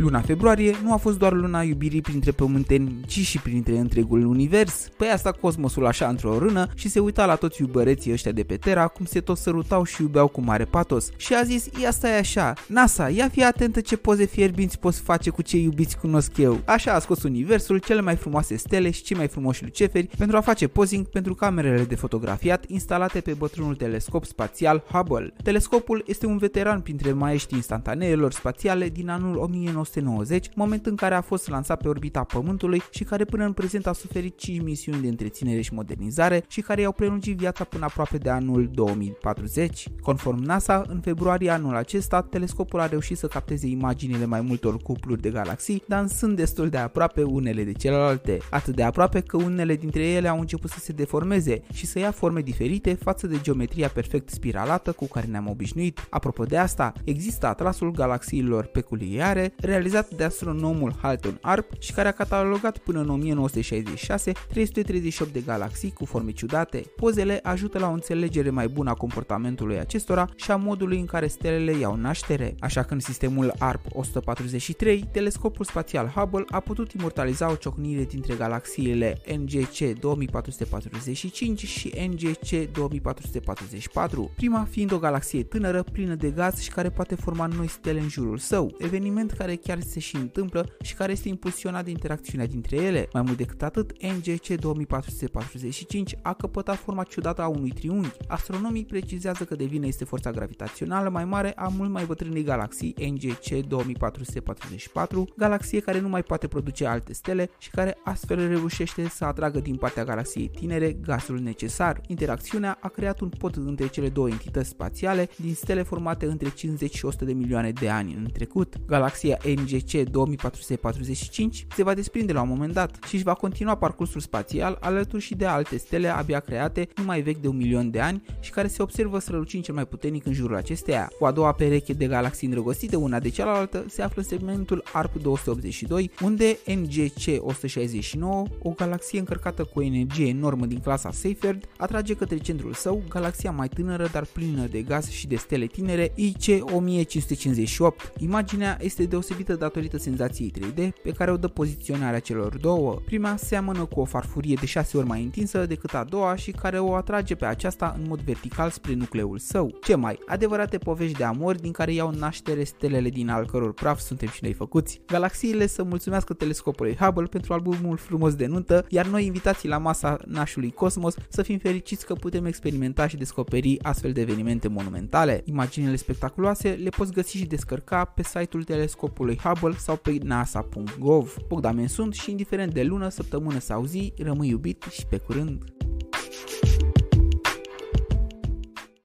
Luna februarie nu a fost doar luna iubirii printre pământeni, ci și printre întregul univers. Pe asta cosmosul așa într-o rână și se uita la toți iubăreții ăștia de pe Terra cum se tot sărutau și iubeau cu mare patos. Și a zis, ia stai așa, NASA, ia fi atentă ce poze fierbinți poți face cu cei iubiți cunosc eu. Așa a scos universul cele mai frumoase stele și cei mai frumoși luceferi pentru a face posing pentru camerele de fotografiat instalate pe bătrânul telescop spațial Hubble. Telescopul este un veteran printre maieștii instantaneelor spațiale din anul 1990, moment în care a fost lansat pe orbita Pământului și care până în prezent a suferit 5 misiuni de întreținere și modernizare și care i-au prelungit viața până aproape de anul 2040. Conform NASA, în februarie anul acesta, telescopul a reușit să capteze imaginile mai multor cupluri de galaxii, dar sunt destul de aproape unele de celelalte, atât de aproape că unele dintre ele au început să se deformeze și să ia forme diferite față de geometria perfect spiralată cu care ne-am obișnuit. Apropo de asta, există atrasul galaxiilor peculiare, realizat de astronomul Halton Arp și care a catalogat până în 1966 338 de galaxii cu forme ciudate. Pozele ajută la o înțelegere mai bună a comportamentului acestora și a modului în care stelele iau naștere, așa că în sistemul ARP 143, telescopul spațial Hubble a putut imortaliza o ciocnire dintre galaxiile NGC 2445 și NGC 2444, prima fiind o galaxie tânără, plină de gaz și care poate forma noi stele în jurul său, eveniment care chiar se și întâmplă și care este impulsionat de interacțiunea dintre ele. Mai mult decât atât, NGC 2445 a căpătat forma ciudată a unui triunghi. Astronomii precizează că de vină este forța gravitațională mai mare a mult mai bătrânei galaxii NGC 2444, galaxie care nu mai poate produce alte stele și care astfel reușește să atragă din partea galaxiei tinere gazul necesar. Interacțiunea a creat un pod între cele două entități spațiale din stele formate între 50 și 100 de milioane de ani în trecut. Galaxia NGC 2445 se va desprinde la un moment dat și își va continua parcursul spațial alături și de alte stele abia create nu mai vechi de un milion de ani și care se observă strălucind cel mai puternic în jurul acesteia. Cu a doua pereche de galaxii îndrăgostite una de cealaltă se află segmentul ARP 282, unde NGC 169, o galaxie încărcată cu o energie enormă din clasa Seyfert, atrage către centrul său galaxia mai tânără dar plină de gaz și de stele tinere IC 1558. Imaginea este deosebită datorită senzației 3D pe care o dă poziționarea celor două. Prima seamănă cu o farfurie de 6 ori mai întinsă decât a doua și care o atrage pe aceasta în mod vertical spre nucleul său. Ce mai? Adevărate povești de amor din care iau naștere stelele din al căror praf suntem și noi făcuți. Galaxiile să mulțumească telescopului Hubble pentru albumul frumos de nuntă, iar noi invitații la masa nașului Cosmos să fim fericiți că putem experimenta și descoperi astfel de evenimente monumentale. Imaginile spectaculoase le poți găsi și descărca pe site-ul telescopului Hubble sau pe nasa.gov. Bogdamen sunt și indiferent de lună, săptămână sau zi, rămâi iubit și pe curând!